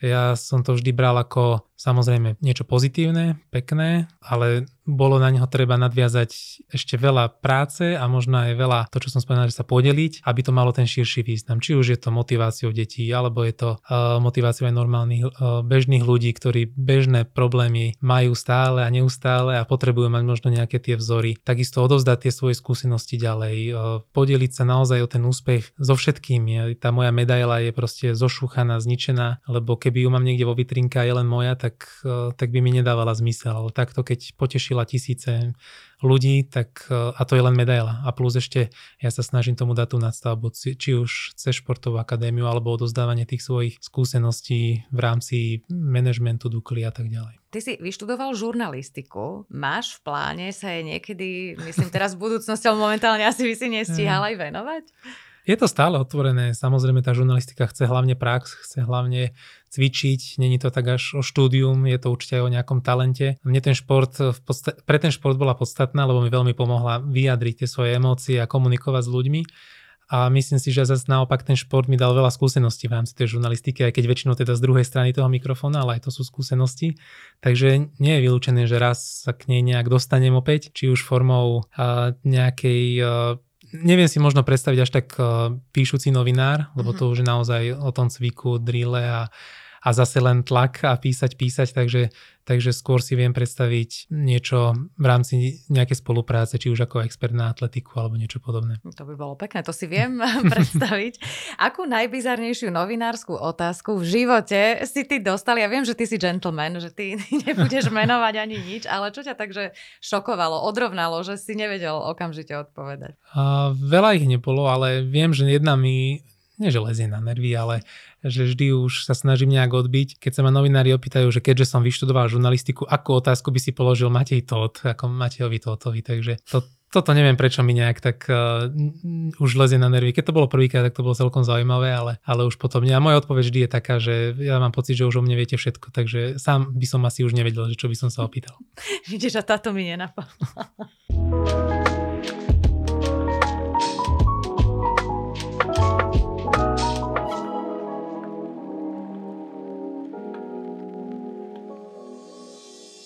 ja som to vždy bral ako samozrejme niečo pozitívne, pekné, ale bolo na neho treba nadviazať ešte veľa práce a možno aj veľa to, čo som spomínal, že sa podeliť, aby to malo ten širší význam. Či už je to motiváciou detí, alebo je to uh, motiváciou aj normálnych uh, bežných ľudí, ktorí bežné problémy majú stále a neustále a potrebujú mať možno nejaké tie vzory. Takisto odovzdať tie svoje skúsenosti ďalej, uh, podeliť sa naozaj o ten úspech so všetkými. Tá moja medaila je proste zošúchaná, zničená, lebo keby ju mám niekde vo vitrinke a je len moja, tak, uh, tak by mi nedávala zmysel. Takto, keď potešila tisíce ľudí, tak e, a to je len medaila. A plus ešte ja sa snažím tomu dať tú nadstavbu, či už cez športovú akadémiu alebo odozdávanie tých svojich skúseností v rámci manažmentu Dukly a tak ďalej. Ty si vyštudoval žurnalistiku. Máš v pláne sa jej niekedy, myslím teraz v budúcnosti, ale momentálne asi by si nestíhal aj venovať? Je to stále otvorené. Samozrejme, tá žurnalistika chce hlavne prax, chce hlavne cvičiť. Není to tak až o štúdium, je to určite aj o nejakom talente. Mne ten šport, podsta- pre ten šport bola podstatná, lebo mi veľmi pomohla vyjadriť tie svoje emócie a komunikovať s ľuďmi. A myslím si, že zase naopak ten šport mi dal veľa skúseností v rámci tej žurnalistiky, aj keď väčšinou teda z druhej strany toho mikrofóna, ale aj to sú skúsenosti. Takže nie je vylúčené, že raz sa k nej nejak dostanem opäť, či už formou uh, nejakej uh, neviem si možno predstaviť až tak uh, píšuci novinár, lebo to už je naozaj o tom cviku, drille a, a zase len tlak a písať, písať, takže takže skôr si viem predstaviť niečo v rámci nejakej spolupráce, či už ako expert na atletiku alebo niečo podobné. To by bolo pekné, to si viem (laughs) predstaviť. Akú najbizarnejšiu novinárskú otázku v živote si ty dostal? Ja viem, že ty si gentleman, že ty (laughs) nebudeš menovať ani nič, ale čo ťa takže šokovalo, odrovnalo, že si nevedel okamžite odpovedať? A, veľa ich nebolo, ale viem, že jedna mi nie že lezie na nervy, ale že vždy už sa snažím nejak odbiť. Keď sa ma novinári opýtajú, že keďže som vyštudoval žurnalistiku, akú otázku by si položil Matej Todt, ako Matejovi Totovi, takže to, toto neviem, prečo mi nejak tak uh, už lezie na nervy. Keď to bolo prvýkrát, tak to bolo celkom zaujímavé, ale, ale už potom nie. A moja odpoveď vždy je taká, že ja mám pocit, že už o mne viete všetko, takže sám by som asi už nevedel, že čo by som sa opýtal. (laughs) Vidíš, a táto mi nenapadla.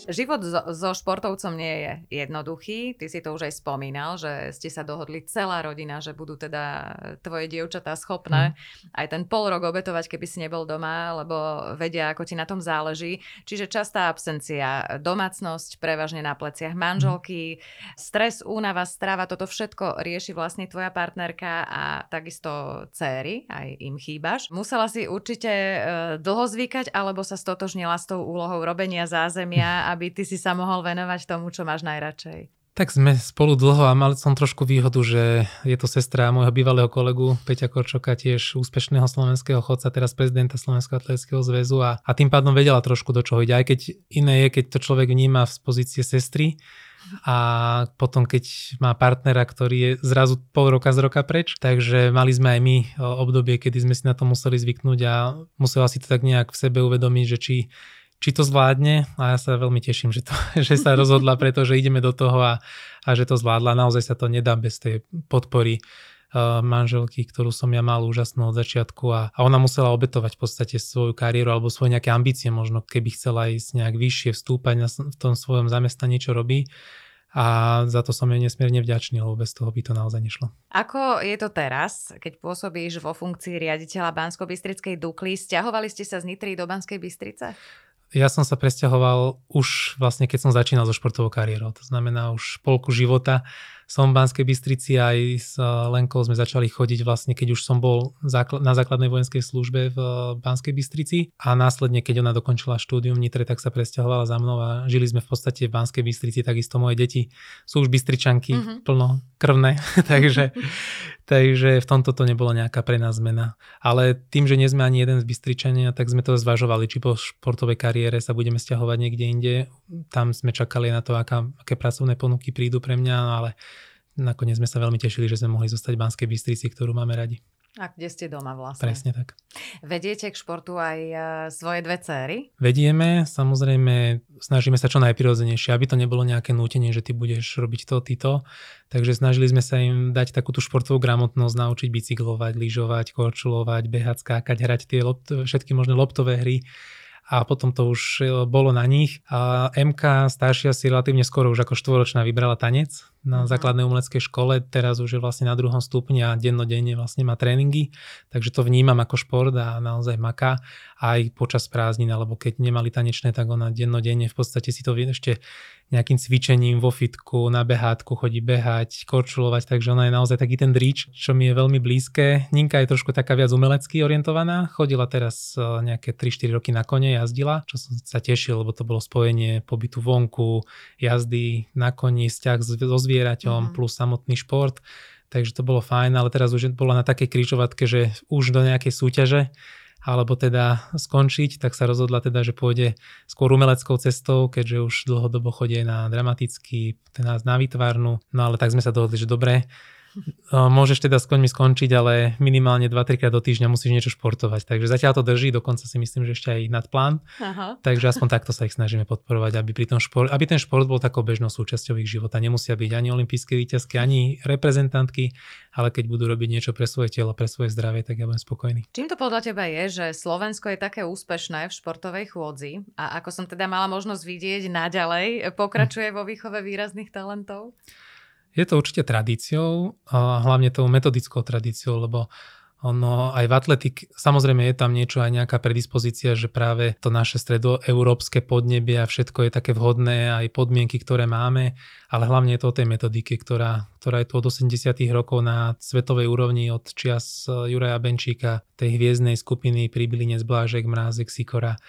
Život so, so športovcom nie je jednoduchý. Ty si to už aj spomínal, že ste sa dohodli celá rodina, že budú teda tvoje dievčatá schopné mm. aj ten pol rok obetovať, keby si nebol doma, lebo vedia, ako ti na tom záleží. Čiže častá absencia, domácnosť prevažne na pleciach manželky, stres, únava, strava, toto všetko rieši vlastne tvoja partnerka a takisto céry, aj im chýbaš. Musela si určite e, dlho zvykať, alebo sa stotožnila s tou úlohou robenia zázemia, (laughs) aby ty si sa mohol venovať tomu, čo máš najradšej? Tak sme spolu dlho a mal som trošku výhodu, že je to sestra môjho bývalého kolegu Peťa Korčoka, tiež úspešného slovenského chodca, teraz prezidenta Slovenského atletického zväzu a, a tým pádom vedela trošku do čoho ide. Aj keď iné je, keď to človek vníma z pozície sestry, a potom keď má partnera, ktorý je zrazu pol roka z roka preč, takže mali sme aj my obdobie, kedy sme si na to museli zvyknúť a musela si to tak nejak v sebe uvedomiť, že či či to zvládne a ja sa veľmi teším, že, to, (laughs) že sa rozhodla, (laughs) pretože ideme do toho a, a že to zvládla. Naozaj sa to nedá bez tej podpory uh, manželky, ktorú som ja mal úžasnú od začiatku a, a ona musela obetovať v podstate svoju kariéru alebo svoje nejaké ambície možno, keby chcela ísť nejak vyššie, vstúpať na, v tom svojom zamestnaní, čo robí a za to som jej nesmierne vďačný, lebo bez toho by to naozaj nešlo. Ako je to teraz, keď pôsobíš vo funkcii riaditeľa Bansko-Bystrickej Dukly? Sťahovali ste sa z Nitry do Banskej Bystrice? Ja som sa presťahoval už vlastne, keď som začínal so športovou kariérou. To znamená už polku života som v Banskej Bystrici aj s eh, Lenkou sme začali chodiť vlastne, keď už som bol na základnej vojenskej službe v eh, Banskej Bystrici a následne, keď ona dokončila štúdium v Nitre, tak sa presťahovala za mnou a žili sme v podstate v Banskej Bystrici, takisto moje deti sú už Bystričanky mm-hmm. plno krvné, (laughs) takže, takže v tomto to nebolo nejaká pre nás zmena. Ale tým, že nie sme ani jeden z Bystričania, tak sme to zvažovali, či po športovej kariére sa budeme stiahovať niekde inde. Tam sme čakali na to, aká, aké pracovné ponuky prídu pre mňa, ale nakoniec sme sa veľmi tešili, že sme mohli zostať v Banskej Bystrici, ktorú máme radi. A kde ste doma vlastne? Presne tak. Vediete k športu aj uh, svoje dve céry? Vedieme, samozrejme, snažíme sa čo najprirodzenejšie, aby to nebolo nejaké nútenie, že ty budeš robiť to, ty to. Takže snažili sme sa im dať takú tú športovú gramotnosť, naučiť bicyklovať, lyžovať, korčulovať, behať, skákať, hrať tie lopt, všetky možné loptové hry a potom to už e, bolo na nich. A MK staršia si relatívne skoro už ako štvoročná vybrala tanec na mhm. základnej umeleckej škole, teraz už je vlastne na druhom stupni a dennodenne vlastne má tréningy, takže to vnímam ako šport a naozaj maká aj počas prázdnin, alebo keď nemali tanečné, tak ona dennodenne v podstate si to ešte nejakým cvičením vo fitku, na behátku chodí behať, korčulovať, takže ona je naozaj taký ten drič, čo mi je veľmi blízke. Ninka je trošku taká viac umelecky orientovaná, chodila teraz e, nejaké 3-4 roky na kone, jazdila, čo som sa tešil, lebo to bolo spojenie pobytu vonku, jazdy na koni, vzťah so zvieraťom mm. plus samotný šport. Takže to bolo fajn, ale teraz už bola na takej križovatke, že už do nejakej súťaže alebo teda skončiť, tak sa rozhodla teda, že pôjde skôr umeleckou cestou, keďže už dlhodobo chodí na dramatický, teda na výtvarnu. No ale tak sme sa dohodli, že dobre, Môžeš teda s koňmi skončiť, ale minimálne 2-3 krát do týždňa musíš niečo športovať. Takže zatiaľ to drží, dokonca si myslím, že ešte aj nad plán. Aha. Takže aspoň takto sa ich snažíme podporovať, aby, pri tom šport, aby ten šport bol takou bežnou súčasťou ich života. Nemusia byť ani olympijské výťazky, ani reprezentantky, ale keď budú robiť niečo pre svoje telo, pre svoje zdravie, tak ja budem spokojný. Čím to podľa teba je, že Slovensko je také úspešné v športovej chôdzi a ako som teda mala možnosť vidieť, naďalej pokračuje vo výchove výrazných talentov? Je to určite tradíciou, a hlavne tou metodickou tradíciou, lebo ono aj v atletik, samozrejme je tam niečo, aj nejaká predispozícia, že práve to naše stredoeurópske podnebie a všetko je také vhodné, aj podmienky, ktoré máme, ale hlavne je to o tej metodike, ktorá, ktorá je tu od 80 rokov na svetovej úrovni od čias e, Juraja Benčíka, tej hviezdnej skupiny Pribilinec, Blážek, Mrázek, Sikora.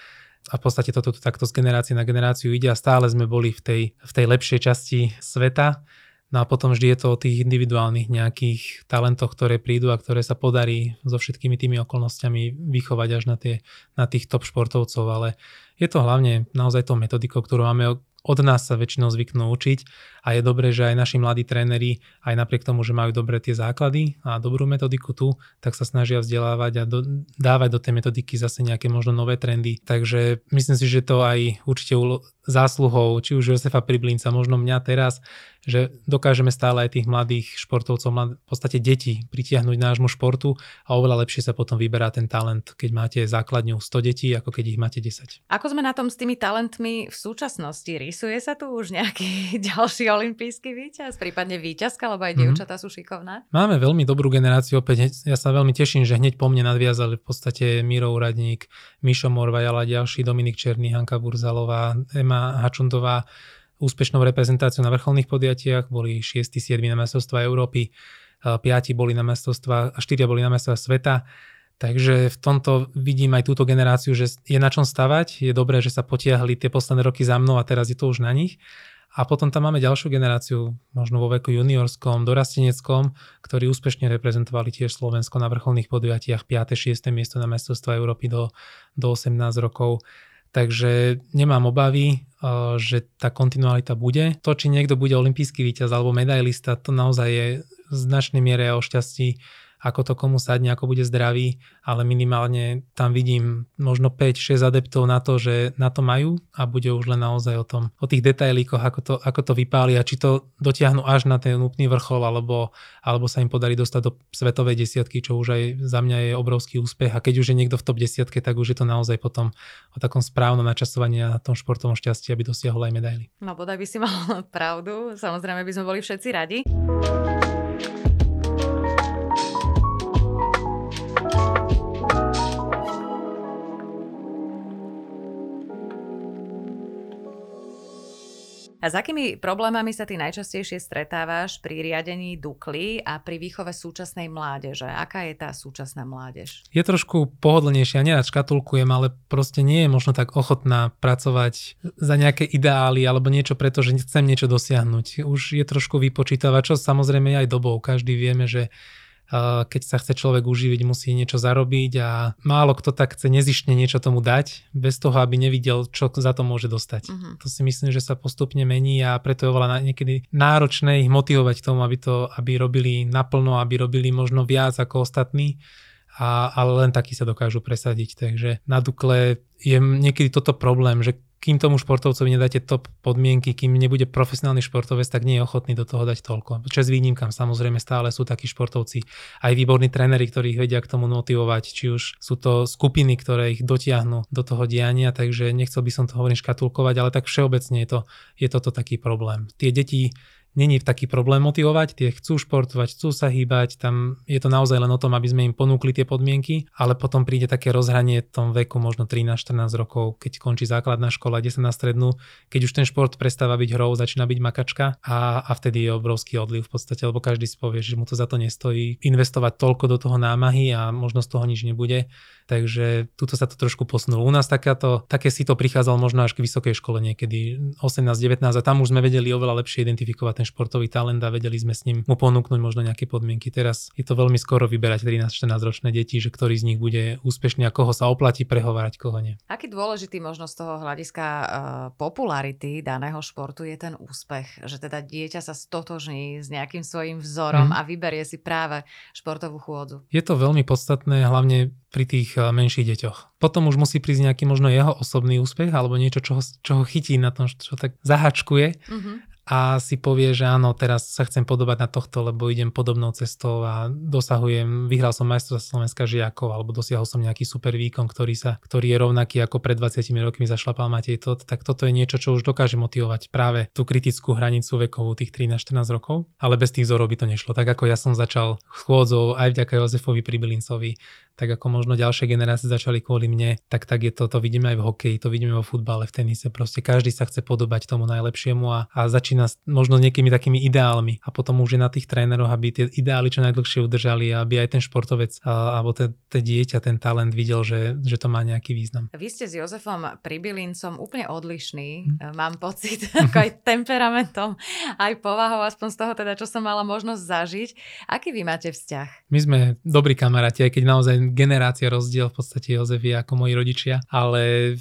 A v podstate toto takto z generácie na generáciu ide a stále sme boli v tej, v tej lepšej časti sveta No a potom vždy je to o tých individuálnych nejakých talentoch, ktoré prídu a ktoré sa podarí so všetkými tými okolnostiami vychovať až na, tie, na tých top športovcov, ale je to hlavne naozaj tou metodikou, ktorú máme od nás sa väčšinou zvyknú učiť a je dobré, že aj naši mladí tréneri, aj napriek tomu, že majú dobre tie základy a dobrú metodiku tu, tak sa snažia vzdelávať a do, dávať do tej metodiky zase nejaké možno nové trendy. Takže myslím si, že to aj určite zásluhou, či už Josefa Priblinca, možno mňa teraz, že dokážeme stále aj tých mladých športovcov, mlad, v podstate deti pritiahnuť nášmu športu a oveľa lepšie sa potom vyberá ten talent, keď máte základňu 100 detí, ako keď ich máte 10. Ako sme na tom s tými talentmi v súčasnosti? Rysuje sa tu už nejaký (laughs) ďalší olimpijský víťaz, prípadne víťazka, lebo aj mm-hmm. dievčatá sú šikovné? Máme veľmi dobrú generáciu, opäť ja sa veľmi teším, že hneď po mne nadviazali v podstate Miro Uradník, Mišo Morvajala, ďalší Dominik Černý, Hanka Burzalová, Ema Hačundová, úspešnou reprezentáciou na vrcholných podiatiach, boli 6. 7. na mestrovstva Európy, 5 boli na mestrovstva a 4 boli na mestrovstva sveta. Takže v tomto vidím aj túto generáciu, že je na čom stavať. Je dobré, že sa potiahli tie posledné roky za mnou a teraz je to už na nich. A potom tam máme ďalšiu generáciu, možno vo veku juniorskom, dorasteneckom, ktorí úspešne reprezentovali tiež Slovensko na vrcholných podujatiach 5. 6. miesto na mestrovstva Európy do, do 18 rokov. Takže nemám obavy, eh, že tá kontinualita bude. To, či niekto bude olimpijský víťaz alebo medailista, to naozaj je v značnej miere o šťastí ako to komu sadne, ako bude zdravý, ale minimálne tam vidím možno 5-6 adeptov na to, že na to majú a bude už len naozaj o tom, o tých detailíkoch, ako to, ako to vypáli a či to dotiahnu až na ten úplný vrchol, alebo, alebo sa im podarí dostať do svetovej desiatky, čo už aj za mňa je obrovský úspech a keď už je niekto v top desiatke, tak už je to naozaj potom o takom správnom načasovaní a na tom športovom šťastí, aby dosiahol aj medaily. No bodaj by si mal (laughs) pravdu, samozrejme by sme boli všetci radi. A s akými problémami sa ty najčastejšie stretávaš pri riadení Dukly a pri výchove súčasnej mládeže? Aká je tá súčasná mládež? Je trošku pohodlnejšia, nerad škatulkujem, ale proste nie je možno tak ochotná pracovať za nejaké ideály alebo niečo preto, že chcem niečo dosiahnuť. Už je trošku vypočítavať, čo samozrejme aj dobou. Každý vieme, že keď sa chce človek uživiť, musí niečo zarobiť a málo kto tak chce nezištne niečo tomu dať, bez toho, aby nevidel, čo za to môže dostať. Uh-huh. To si myslím, že sa postupne mení a preto je oveľa niekedy náročné ich motivovať k tomu, aby to aby robili naplno, aby robili možno viac ako ostatní a, ale len takí sa dokážu presadiť. Takže na Dukle je niekedy toto problém, že kým tomu športovcovi nedáte top podmienky, kým nebude profesionálny športovec, tak nie je ochotný do toho dať toľko. Čes výnimkám, samozrejme stále sú takí športovci, aj výborní tréneri, ktorí ich vedia k tomu motivovať, či už sú to skupiny, ktoré ich dotiahnu do toho diania, takže nechcel by som to hovorím škatulkovať, ale tak všeobecne je to, je toto taký problém. Tie deti není taký problém motivovať, tie chcú športovať, chcú sa hýbať, tam je to naozaj len o tom, aby sme im ponúkli tie podmienky, ale potom príde také rozhranie v tom veku možno 13-14 rokov, keď končí základná škola, kde sa na strednú, keď už ten šport prestáva byť hrou, začína byť makačka a, a vtedy je obrovský odliv v podstate, lebo každý si povie, že mu to za to nestojí investovať toľko do toho námahy a možno z toho nič nebude Takže tuto sa to trošku posunulo. U nás takáto, také si to prichádzalo možno až k vysokej škole niekedy 18-19 a tam už sme vedeli oveľa lepšie identifikovať ten športový talent a vedeli sme s ním mu ponúknuť možno nejaké podmienky. Teraz je to veľmi skoro vyberať 13-14 ročné deti, že ktorý z nich bude úspešný a koho sa oplatí prehovárať, koho nie. Aký dôležitý možno z toho hľadiska uh, popularity daného športu je ten úspech, že teda dieťa sa stotožní s nejakým svojim vzorom mm. a vyberie si práve športovú chôdzu. Je to veľmi podstatné, hlavne pri tých eh, menších deťoch. Potom už musí prísť nejaký možno jeho osobný úspech alebo niečo, čo ho, čo ho chytí na tom, čo tak zahačkuje mm-hmm a si povie, že áno, teraz sa chcem podobať na tohto, lebo idem podobnou cestou a dosahujem, vyhral som majstrovstvo Slovenska žiakov alebo dosiahol som nejaký super výkon, ktorý, sa, ktorý je rovnaký ako pred 20 rokmi zašlapal Matej Tot, tak toto je niečo, čo už dokáže motivovať práve tú kritickú hranicu vekovú tých 13-14 rokov, ale bez tých vzorov by to nešlo. Tak ako ja som začal chôdzou aj vďaka Jozefovi Pribilincovi, tak ako možno ďalšie generácie začali kvôli mne, tak tak je to, to vidíme aj v hokeji, to vidíme vo futbale, v tenise, proste každý sa chce podobať tomu najlepšiemu a, a začína možno nejakými takými ideálmi a potom už je na tých tréneroch, aby tie ideály čo najdlhšie udržali a aby aj ten športovec alebo ten, ten dieťa, ten talent videl, že, že to má nejaký význam. Vy ste s Jozefom Pribilincom úplne odlišný, hm. mám pocit, (laughs) ako aj temperamentom, aj povahou, aspoň z toho teda, čo som mala možnosť zažiť. Aký vy máte vzťah? My sme dobrí kamaráti, aj keď naozaj generácia rozdiel v podstate Jozef je ako moji rodičia, ale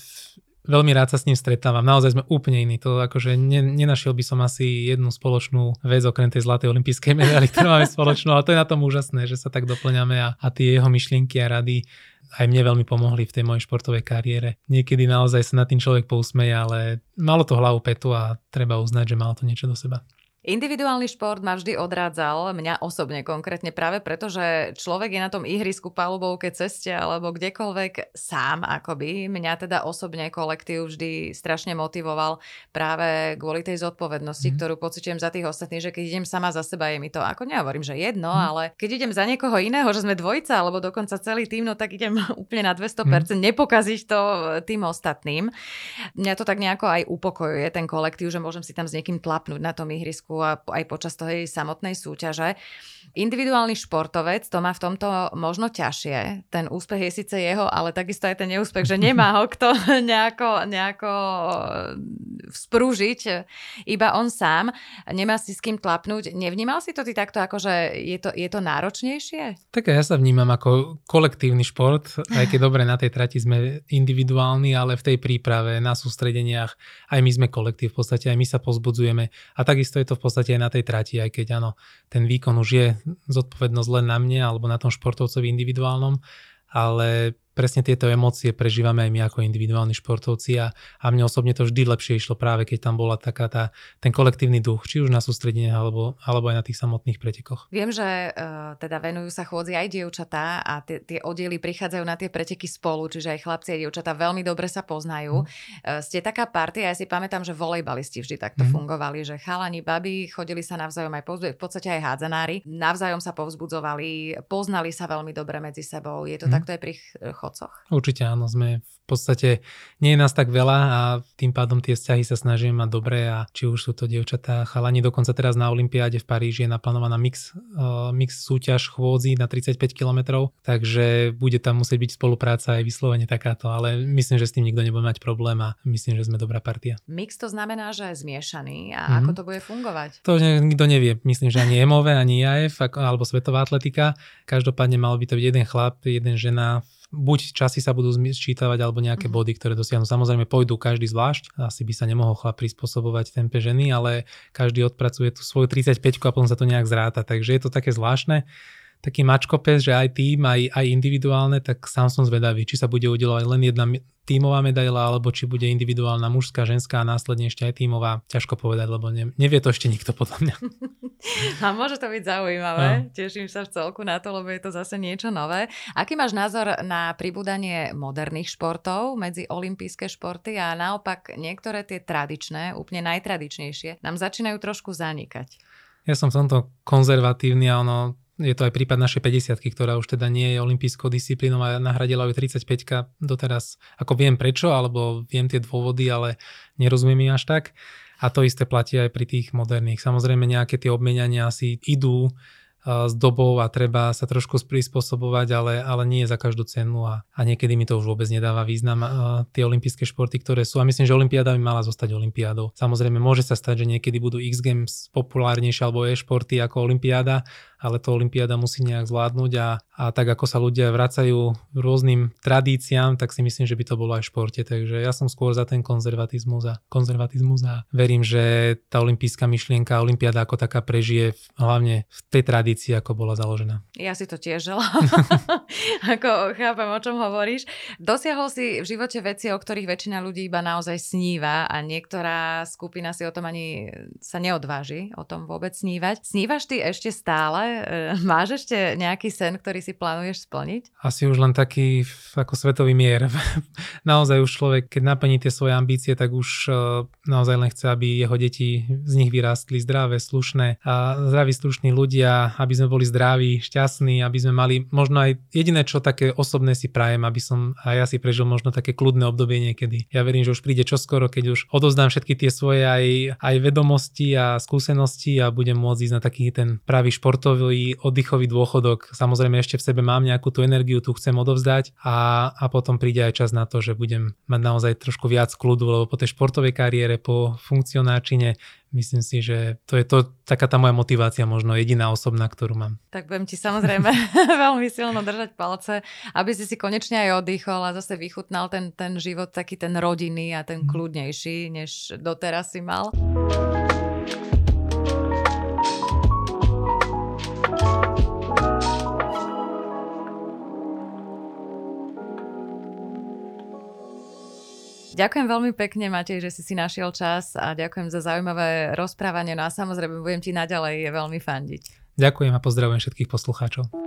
veľmi rád sa s ním stretávam. Naozaj sme úplne iní. To akože ne, nenašiel by som asi jednu spoločnú vec okrem tej zlatej olympijskej (laughs) medaily, ktorú máme spoločnú, ale to je na tom úžasné, že sa tak doplňame a, a tie jeho myšlienky a rady aj mne veľmi pomohli v tej mojej športovej kariére. Niekedy naozaj sa na tým človek pousmeje, ale malo to hlavu petu a treba uznať, že malo to niečo do seba. Individuálny šport ma vždy odrádzal, mňa osobne konkrétne práve preto, že človek je na tom ihrisku, palubovke, ceste alebo kdekoľvek sám akoby. Mňa teda osobne kolektív vždy strašne motivoval práve kvôli tej zodpovednosti, mm. ktorú pocitujem za tých ostatných, že keď idem sama za seba, je mi to, ako nehovorím, že jedno, mm. ale keď idem za niekoho iného, že sme dvojca alebo dokonca celý tým, no tak idem (laughs) úplne na 200%, mm. nepokaziť to tým ostatným. Mňa to tak nejako aj upokojuje, ten kolektív, že môžem si tam s niekým tlapnúť na tom ihrisku a aj počas tej samotnej súťaže. Individuálny športovec to má v tomto možno ťažšie. Ten úspech je síce jeho, ale takisto aj ten neúspech, že nemá ho kto (laughs) nejako, nejako sprúžiť, iba on sám. Nemá si s kým tlapnúť. Nevnímal si to ty takto, ako že je to, je to náročnejšie? Tak ja sa vnímam ako kolektívny šport, aj keď dobre na tej trati sme individuálni, ale v tej príprave, na sústredeniach, aj my sme kolektív, v podstate aj my sa pozbudzujeme. A takisto je to v podstate aj na tej trati, aj keď áno, ten výkon už je zodpovednosť len na mne alebo na tom športovcovi individuálnom, ale presne tieto emócie prežívame aj my ako individuálni športovci a, a mne osobne to vždy lepšie išlo práve keď tam bola taká tá, ten kolektívny duch, či už na sústredenie alebo, alebo aj na tých samotných pretekoch. Viem, že uh, teda venujú sa chôdzi aj dievčatá a tie, tie oddiely prichádzajú na tie preteky spolu, čiže aj chlapci a dievčatá veľmi dobre sa poznajú. Mm. Uh, ste taká partia, ja si pamätám, že volejbalisti vždy takto mm. fungovali, že chalani, baby chodili sa navzájom aj povzbudzovali, v podstate aj hádzanári, navzájom sa povzbudzovali, poznali sa veľmi dobre medzi sebou. Je to mm. takto aj pri chodcoch? Určite áno, sme v podstate, nie je nás tak veľa a tým pádom tie vzťahy sa snažíme mať dobré a či už sú to dievčatá, chalani, dokonca teraz na Olympiáde v Paríži je naplánovaná mix, uh, mix súťaž chôdzi na 35 km, takže bude tam musieť byť spolupráca aj vyslovene takáto, ale myslím, že s tým nikto nebude mať problém a myslím, že sme dobrá partia. Mix to znamená, že je zmiešaný a mm-hmm. ako to bude fungovať? To nikto nevie, myslím, že ani EMOVE, ani IAF alebo Svetová atletika. Každopádne mal by to byť jeden chlap, jeden žena buď časy sa budú sčítavať, alebo nejaké mm-hmm. body, ktoré dosiahnu. Samozrejme pôjdu každý zvlášť, asi by sa nemohol chlap prispôsobovať tempe ženy, ale každý odpracuje tú svoju 35 a potom sa to nejak zráta, takže je to také zvláštne. Taký mačkopes, že aj tým, aj, aj individuálne, tak sám som zvedavý, či sa bude udelovať len jedna tímová medaila, alebo či bude individuálna mužská, ženská a následne ešte aj tímová. Ťažko povedať, lebo ne, nevie to ešte nikto podľa mňa. (laughs) A môže to byť zaujímavé. No. Teším sa v celku na to, lebo je to zase niečo nové. Aký máš názor na pribúdanie moderných športov medzi olympijské športy a naopak niektoré tie tradičné, úplne najtradičnejšie, nám začínajú trošku zanikať? Ja som v tomto konzervatívny a ono je to aj prípad našej 50 ktorá už teda nie je olimpijskou disciplínou a nahradila ju 35 doteraz. Ako viem prečo, alebo viem tie dôvody, ale nerozumiem im až tak. A to isté platí aj pri tých moderných. Samozrejme nejaké tie obmeniania asi idú, s dobou a treba sa trošku prispôsobovať, ale, ale nie za každú cenu a, a niekedy mi to už vôbec nedáva význam tie olympijské športy, ktoré sú. A myslím, že olympiáda by mala zostať olympiádou. Samozrejme, môže sa stať, že niekedy budú X Games populárnejšie alebo e-športy ako olympiáda, ale to Olympiáda musí nejak zvládnuť a, a tak ako sa ľudia vracajú rôznym tradíciám, tak si myslím, že by to bolo aj v športe. Takže ja som skôr za ten konzervatizmus a, konzervatizmus a verím, že tá olimpijská myšlienka, Olympiáda ako taká prežije hlavne v tej tradícii, ako bola založená. Ja si to tiež želám. (laughs) ako chápem, o čom hovoríš. Dosiahol si v živote veci, o ktorých väčšina ľudí iba naozaj sníva a niektorá skupina si o tom ani sa neodváži o tom vôbec snívať. Snívaš ty ešte stále E, máš ešte nejaký sen, ktorý si plánuješ splniť? Asi už len taký ako svetový mier. (laughs) naozaj už človek, keď naplní tie svoje ambície, tak už e, naozaj len chce, aby jeho deti z nich vyrástli zdravé, slušné a zdraví, slušní ľudia, aby sme boli zdraví, šťastní, aby sme mali možno aj jediné, čo také osobné si prajem, aby som aj ja si prežil možno také kľudné obdobie niekedy. Ja verím, že už príde čoskoro, keď už odozdám všetky tie svoje aj, aj vedomosti a skúsenosti a budem môcť ísť na taký ten pravý športový oddychový, oddychový dôchodok. Samozrejme ešte v sebe mám nejakú tú energiu, tu chcem odovzdať a, a potom príde aj čas na to, že budem mať naozaj trošku viac kľudu, lebo po tej športovej kariére, po funkcionáčine myslím si, že to je to, taká tá moja motivácia, možno jediná osobná, ktorú mám. Tak budem ti samozrejme (laughs) veľmi silno držať palce, aby si si konečne aj oddychol a zase vychutnal ten, ten život taký ten rodinný a ten mhm. kľudnejší, než doteraz si mal. Ďakujem veľmi pekne, Matej, že si si našiel čas a ďakujem za zaujímavé rozprávanie. No a samozrejme budem ti naďalej veľmi fandiť. Ďakujem a pozdravujem všetkých poslucháčov.